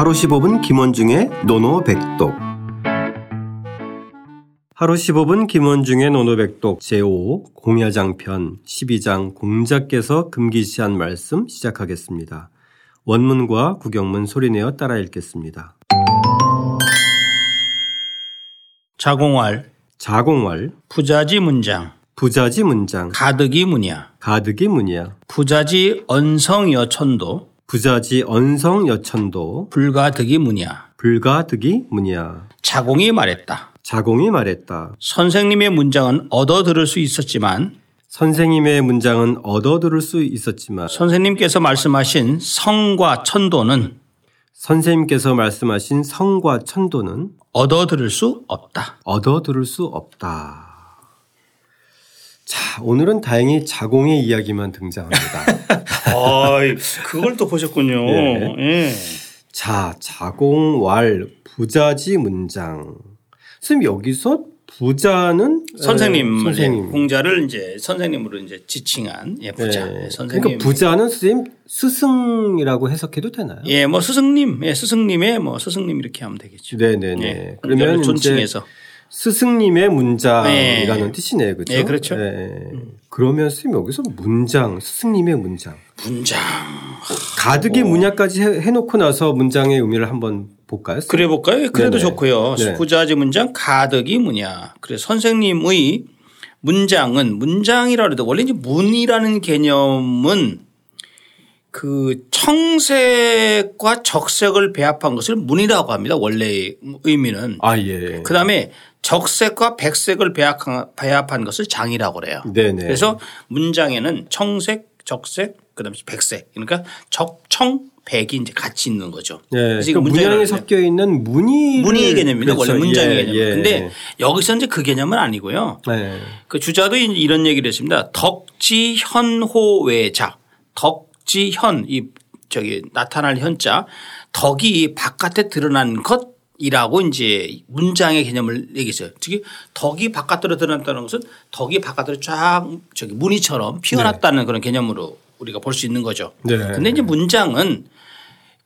하루 15분 김원중의 노노백독 하루 15분 김원중의 노노백독 제5 공야장편 12장 공자께서 금기시한 말씀 시작하겠습니다. 원문과 구경문 소리내어 따라 읽겠습니다. 자공왈 자공왈 부자지 문장 부자지 문장 가득이 문야 가득이 문이야 부자지 언성여 천도 부자지 언성 여천도 불가득이 문야 불가득이 문이야 자공이 말했다. 자공이 말했다. 선생님의 문장은 얻어 들을 수 있었지만 선생님의 문장은 얻어 들을 수 있었지만 선생님께서 말씀하신 성과 천도는 선생님께서 말씀하신 성과 천도는 얻어 들을 수 없다. 얻어 들을 수 없다. 자, 오늘은 다행히 자공의 이야기만 등장합니다. 어이, 그걸 또 보셨군요. 예. 예. 자, 자공왈 부자지 문장. 선생님 여기서 부자는 선생님, 에, 선생님. 공자를 이제 선생님으로 이제 지칭한 예, 부자. 네. 예, 선생님. 그러니까 부자는 선생님 스승이라고 해석해도 되나요? 예, 뭐 스승님, 예, 스승님의 뭐 스승님 이렇게 하면 되겠죠. 네 네네. 예, 그러면 공자를 이제 존칭해서. 스승님의 문장이라는 네. 뜻이네요. 그렇죠? 네, 그렇죠. 그러면 선생님 여기서 문장, 스승님의 문장. 문장. 가득의 문약까지 해- 해놓고 나서 문장의 의미를 한번 볼까요? 그래 볼까요? 그래도 네네. 좋고요. 네. 부자지 문장 가득이 뭐냐. 그래 선생님의 문장은 문장이라 해도 원래 이제 문이라는 개념은 그 청색과 적색을 배합한 것을 문이라고 합니다. 원래의 의미는. 아, 예. 그 다음에 적색과 백색을 배합한, 것을 장이라고 그래요. 네네. 그래서 문장에는 청색, 적색, 그다음에 백색. 그러니까 적청, 백이 이제 같이 있는 거죠. 네. 그래서 그러니까 그래요. 섞여 있는 문의 문의의 개념입니다. 원래 문장의 개념. 예. 근데 여기서 이제 그 개념은 아니고요. 네. 그 주자도 이- 이런 얘기를 했습니다. 덕지현호외자. 덕지현 이 저기 나타날 현자 덕이 바깥에 드러난 것 이라고 이제 문장의 개념을 얘기했어요. 즉 덕이 바깥으로 드러났다는 것은 덕이 바깥으로 쫙 저기 무늬처럼 피어났다는 그런 개념으로 우리가 볼 수 있는 거죠. 네. 근데 이제 문장은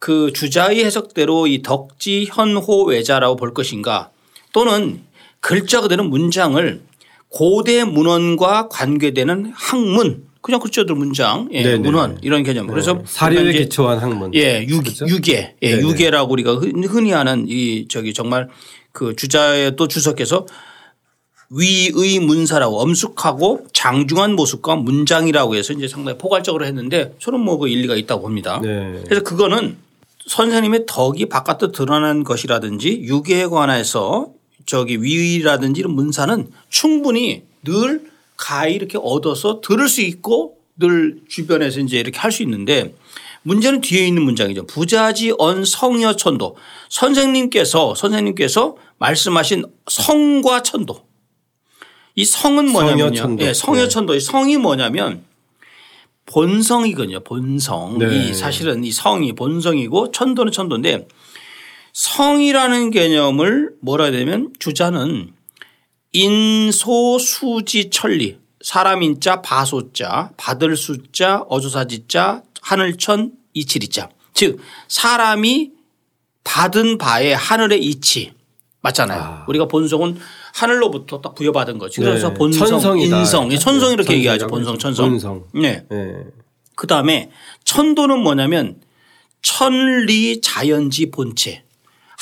그 주자의 해석대로 이 덕지 현호 외자라고 볼 것인가 또는 글자 그대로 문장을 고대 문헌과 관계되는 학문 그냥 글자들 문장 예, 네네. 문헌 이런 개념 그래서 사료에 기초한 학문. 예, 유, 그렇죠? 유계, 예, 네네. 유계라고 우리가 흔- 흔히 하는 이 저기 정말 그 주자에 또 주석해서 위의 문사라고 엄숙하고 장중한 모습과 문장이라고 해서 이제 상당히 포괄적으로 했는데 저는 뭐 그 일리가 있다고 봅니다. 네. 그래서 그거는 선생님의 덕이 바깥으로 드러난 것이라든지 유계에 관해서 저기 위의라든지 이런 문사는 충분히 늘 가히 이렇게 얻어서 들을 수 있고 늘 주변에서 이제 이렇게 할 수 있는데 문제는 뒤에 있는 문장이죠. 부자지 언 성여 천도 선생님께서 선생님께서 말씀하신 성과 천도 이 성은 뭐냐면요. 성여 천도. 예, 성여 천도 의 성이 뭐냐면 본성이거든요. 본성. 네. 이 사실은 이 성이 본성이고 천도는 천도인데 성이라는 개념을 뭐라 해야 되면 주자는 인소수지천리 사람 인자 바소자 받을 숫자 어조사지자 하늘천 이칠이자 즉 사람이 받은 바의 하늘의 이치 맞잖아요. 우리가 본성은 하늘로부터 딱 부여받은 거죠. 그래서 네. 본성, 천성이다. 인성, 이 천성 이렇게 얘기하죠. 본성, 천성. 본성. 네. 네. 그 다음에 천도는 뭐냐면 천리 자연지 본체.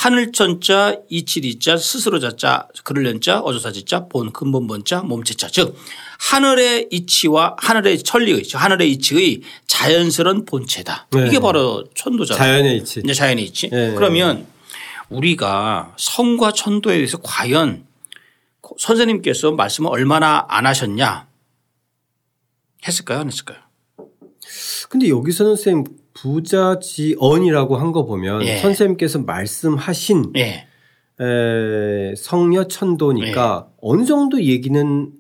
하늘천자 이칠이자 스스로 자자 그럴련자 어조사지자 본 근본 본자 몸체자 즉 하늘의 이치와 하늘의 천리의 하늘의 이치의 자연스러운 본체다. 네. 이게 바로 천도잖아요. 자연의 이치. 이제 자연의 이치. 네. 그러면 우리가 성과 천도에 대해서 과연 선생님께서 말씀을 얼마나 안 하셨냐 했을까요? 안 했을까요? 근데 여기서는 선생님 부자지언이라고 한 거 보면 예. 선생님께서 말씀하신 예. 에, 성녀 천도니까 네. 어느 정도 얘기는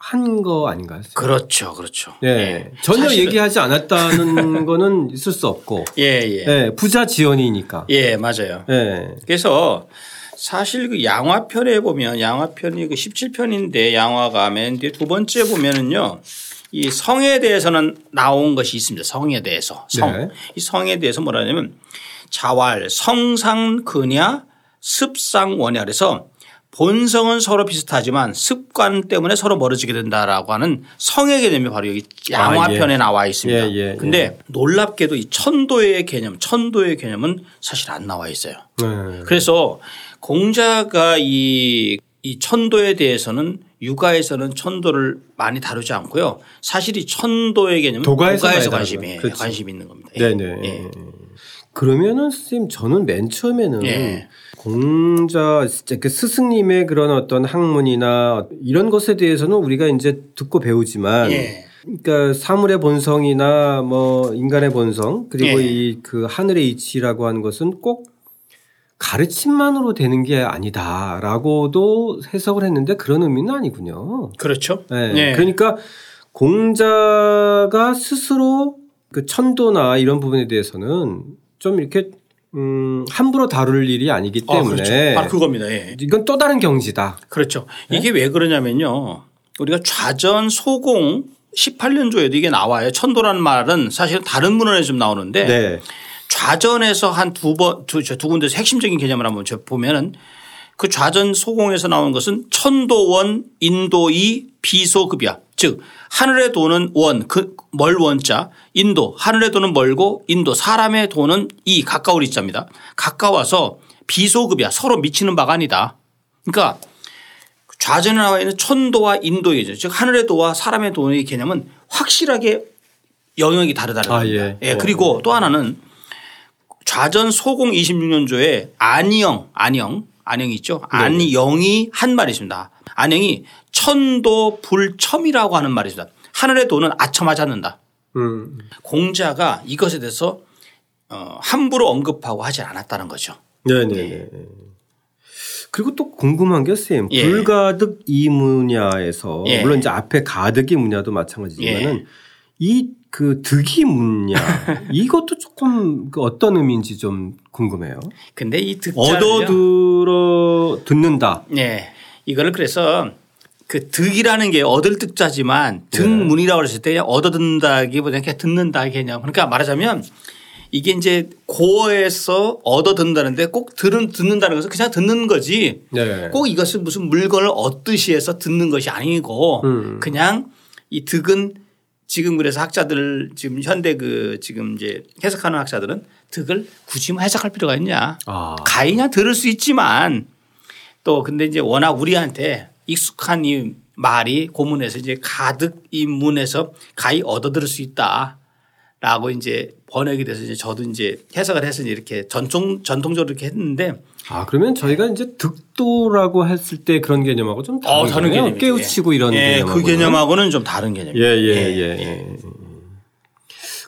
한 거 아닌가요? 그렇죠. 그렇죠. 예. 전혀 사실은- 얘기하지 않았다는 거는 있을 수 없고. 예, 예. 예. 부자 지언이니까. 예, 맞아요. 예. 그래서 사실 그 양화편에 보면 양화편이 그 17편인데 양화가 맨 뒤에 두 번째 보면은요. 이 성에 대해서는 나온 것이 있습니다. 성에 대해서 성. 네. 이 성에 대해서 뭐라 하냐면 자활, 성상, 근야, 습상, 원야 그래서 본성은 서로 비슷하지만 습관 때문에 서로 멀어지게 된다라고 하는 성의 개념이 바로 여기 양화편에 아, 예. 나와 있습니다. 예, 예, 근데 예. 놀랍게도 이 천도의 개념, 천도의 개념은 사실 안 나와 있어요. 네. 그래서 공자가 이, 이 천도에 대해서는 육아에서는 천도를 많이 다루지 않고요. 사실 이 천도의 개념은 도가에서 많이 관심이. 그렇죠. 관심이 있는 겁니다. 예. 네네. 예. 그러면은 선생님 저는 맨 처음에는 예. 공자 그 스승님의 그런 어떤 학문이나 이런 것에 대해서는 우리가 이제 듣고 배우지만 예. 그러니까 사물의 본성이나 뭐 인간의 본성 그리고 예. 이그 하늘의 이치라고 하는 것은 꼭 가르침만으로 되는 게 아니다라고도 해석을 했는데 그런 의미는 아니군요. 그렇죠. 네. 예. 그러니까 공자가 스스로 그 천도나 이런 부분에 대해서는 좀 이렇게 음 함부로 다룰 일이 아니기 아, 때문에 그렇죠. 바로 그겁니다. 예. 이건 또 다른 경지다. 그렇죠. 이게 왜 그러냐면요. 우리가 좌전 소공 18년조에도 이게 나와요. 천도라는 말은 사실은 다른 문헌에 좀 나오는데 네. 좌전에서 한 두 번, 두, 저두 군데서 핵심적인 개념을 한번 저 보면은 그 좌전 소공에서 나오는 것은 천도원, 인도이, 비소급이야. 즉 하늘에 도는 원, 그 멀 원자, 인도, 하늘에 도는 멀고 인도, 사람의 도는 이 가까울 이자입니다. 가까워서 비소급이야. 서로 미치는 바가 아니다. 그러니까 좌전에 나와 있는 천도와 인도의 개념, 즉 하늘의 도와 사람의 도의 개념은 확실하게 영역이 다르다는 아, 겁니다. 예. 예. 그리고 또 하나는 좌전 소공 26년조에 안영, 안영, 안영이 있죠. 안영이 한 말이 있습니다. 안영이 천도 불첨이라고 하는 말이 있습니다. 하늘의 도는 아첨하지 않는다. 음. 공자가 이것에 대해서 어, 함부로 언급하고 하지 않았다는 거죠. 네네. 그리고 또 궁금한 게 선생님 예. 불가득 이 문야에서 예. 물론 이제 앞에 가득이 문야도 마찬가지지만은 이 그 득이 문야 이것도 조금 그 어떤 의미인지 좀 궁금해요. 근데 이 득자를요. 얻어들어 듣는다. 네. 이거를 그래서 그 득이라는 게 얻을 득자지만 네. 득문이라고 그랬을 때 그냥 얻어듣는다기보다는 그냥 듣는다 개념. 그러니까 말하자면 이게 이제 고어에서 얻어 듣는다는데 꼭 들은 듣는다는 것은 그냥 듣는 거지 네. 꼭 이것을 무슨 물건을 얻듯이 해서 듣는 것이 아니고 음. 그냥 이 득은 지금 그래서 학자들 지금 현대 그 지금 이제 해석하는 학자들은 득을 굳이 뭐 해석할 필요가 있냐. 아. 가이냐 들을 수 있지만 또 근데 이제 워낙 우리한테 익숙한 이 말이 고문에서 이제 가득 이 문에서 가히 얻어 들을 수 있다라고 이제 번역이 돼서 이제 저도 이제 해석을 해서 이렇게 전통 전통적으로 이렇게 했는데 아 그러면 저희가 이제 득도라고 했을 때 그런 개념하고 좀 다른, 어, 다른. 개념이죠. 깨우치고 이런 예, 개념. 그 개념하고는 좀 다른 개념이에요. 예예예. 예, 예.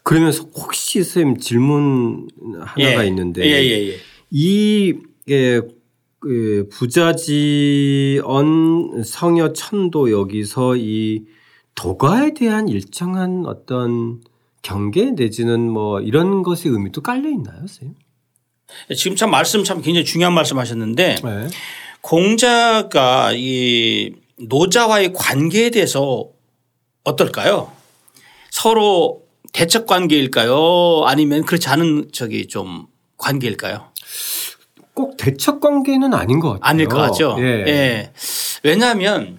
그러면 혹시 선생님 질문 하나가 예. 있는데 예, 예, 예. 이 예, 그 부자지언 성여 천도 여기서 이 도가에 대한 일정한 어떤 경계 내지는 뭐 이런 것의 의미도 깔려 있나요, 선생님? 지금 참 말씀 참 굉장히 중요한 말씀 하셨는데 네. 공자가 이 노자와의 관계에 대해서 어떨까요? 서로 대척 관계일까요? 아니면 그렇지 않은 저기 좀 관계일까요? 꼭 대척 관계는 아닌 것 같아요. 아닐 것 같죠. 예. 예. 왜냐하면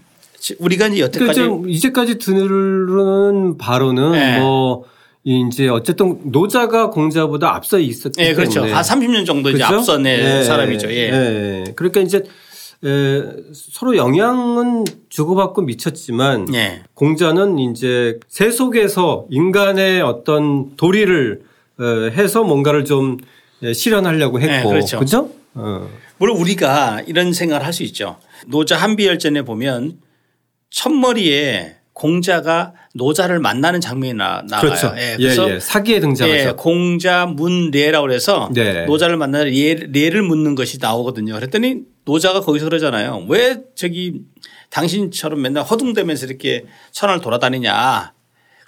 우리가 이제 그러니까 여태까지 지금 이제까지 들은 바로는 예. 뭐 이제 어쨌든 노자가 공자보다 앞서 있었기 예, 그렇죠. 때문에 한 30년 정도 이제 그렇죠? 앞선 애 예, 사람이죠. 예. 예. 그러니까 이제 에, 서로 영향은 주고받고 미쳤지만 예. 공자는 이제 세 속에서 인간의 어떤 도리를 어, 해서 뭔가를 좀 예, 실현하려고 했고 네, 그렇죠. 그죠? 어. 물론 우리가 이런 생각을 할 수 있죠. 노자 한비열전에 보면 첫머리에 공자가 노자를 만나는 장면이 나, 나가요. 그렇죠. 예, 예, 그래서 예. 사기에 등장하죠. 예, 공자 문례라고 그래서 네. 노자를 만나는 례, 례를 묻는 것이 나오거든요. 그랬더니 노자가 거기서 그러잖아요. 왜 저기 당신처럼 맨날 허둥대면서 이렇게 천을 돌아다니냐.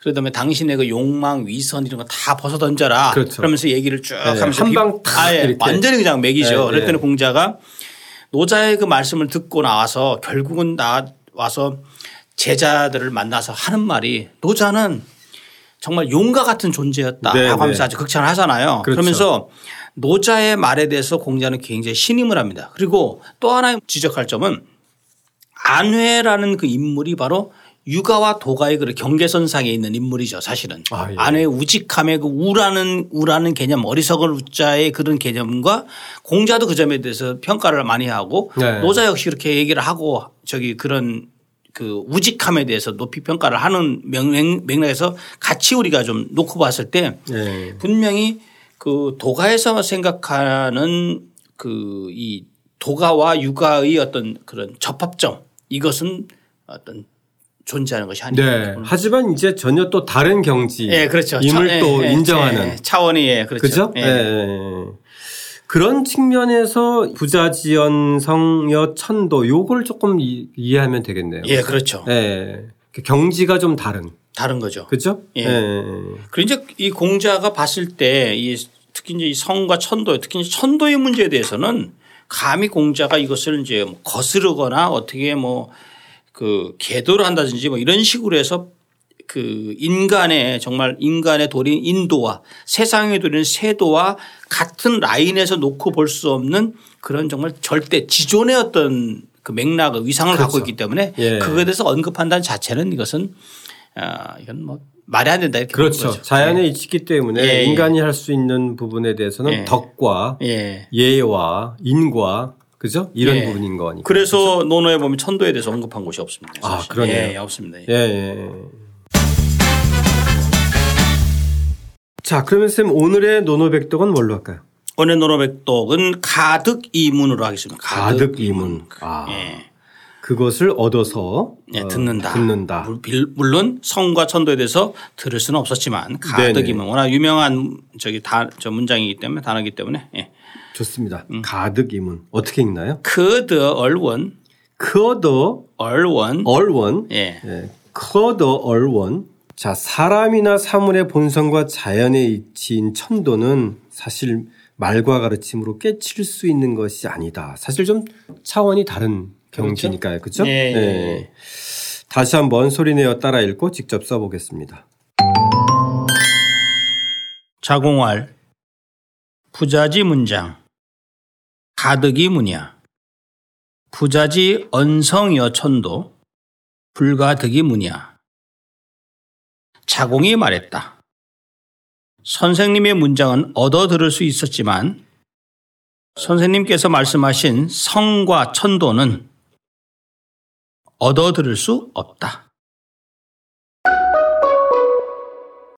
그러다음에 당신의 그 욕망, 위선 이런 거 다 벗어 던져라. 그렇죠. 그러면서 얘기를 쭉 네, 하면서 한방 탁 아예 이렇게. 완전히 그냥 맥이죠. 네, 네. 그랬더니 공자가 노자의 그 말씀을 듣고 나와서 결국은 나 와서 제자들을 만나서 하는 말이 노자는 정말 용과 같은 존재였다라고 네, 하면서 네. 아주 극찬을 하잖아요. 그렇죠. 그러면서 노자의 말에 대해서 공자는 굉장히 신임을 합니다. 그리고 또 하나 지적할 점은 안회라는 그 인물이 바로 육아와 도가의 그 경계선상에 있는 인물이죠 사실은. 아, 예. 안회 우직함의 그 우라는 우라는 개념 어리석은 우자의 그런 개념과 공자도 그 점에 대해서 평가를 많이 하고 네. 노자 역시 이렇게 얘기를 하고 저기 그런 그 우직함에 대해서 높이 평가를 하는 맥- 맥락에서 같이 우리가 좀 놓고 봤을 때 네. 분명히 그 도가에서 생각하는 그 이 도가와 육아의 어떤 그런 접합점 이것은 어떤 존재하는 것이 아니에요. 네. 하지만 이제 전혀 또 다른 경지. 예, 그렇죠. 임을 차- 또 예, 예, 인정하는. 예, 차원이 예, 그렇죠. 그죠? 예. 그런 측면에서 부자 지연 성여 천도 요걸 조금 이, 이해하면 되겠네요. 예, 그렇죠. 예. 그 경지가 좀 다른. 다른 거죠. 그죠? 예. 예. 그리고 이제 이 공자가 봤을 때 이 특히 이제 이 성과 천도 특히 이제 천도의 문제에 대해서는 감히 공자가 이것을 이제 뭐 거스르거나 어떻게 뭐 그 계도를 한다든지 뭐 이런 식으로 해서 그 인간의 정말 인간의 도리인 인도와 세상의 도리인 세도와 같은 라인에서 놓고 볼 수 없는 그런 정말 절대 지존의 어떤 그 맥락의 위상을 갖고 있기 때문에 예. 그거에 대해서 언급한다는 자체는 이것은 아 이건 뭐 말이 안 된다 이렇게 그렇죠. 거죠. 자연에 있기 때문에 예, 예. 인간이 할 수 있는 부분에 대해서는 예. 덕과 예. 예와 인과 그죠? 이런 예. 부분인 거니까. 그래서 논어에 보면 천도에 대해서 언급한 곳이 없습니다. 아, 사실. 그러네요. 예, 예, 없습니다. 예, 예. 자, 그러면 쌤 오늘의 노노백독은 뭘로 할까요? 오늘 논어백독은 가득 이문으로 하겠습니다. 가득 이문. 아, 예. 그것을 얻어서 예, 어, 듣는다. 듣는다. 물- 빌- 물론 성과 천도에 대해서 들을 수는 없었지만 가득. 이문 워낙 유명한 저기 다, 저 문장이기 때문에 단어이기 때문에 예. 좋습니다. 음. 가득 이문 어떻게 읽나요? 可得而闻 可得而闻 而闻. 예. 예. 可得而闻. 자, 사람이나 사물의 본성과 자연의 이치인 천도는 사실 말과 가르침으로 깨칠 수 있는 것이 아니다. 사실 좀 차원이 다른 경지니까요. 그렇죠? 예, 예, 예. 다시 한번 소리내어 따라 읽고 직접 써보겠습니다. 자공활 부자지 문장 가득이 무냐 부자지 언성여 천도 불가득이 무냐 자공이 말했다. 선생님의 문장은 얻어 들을 수 있었지만 선생님께서 말씀하신 성과 천도는 얻어 들을 수 없다.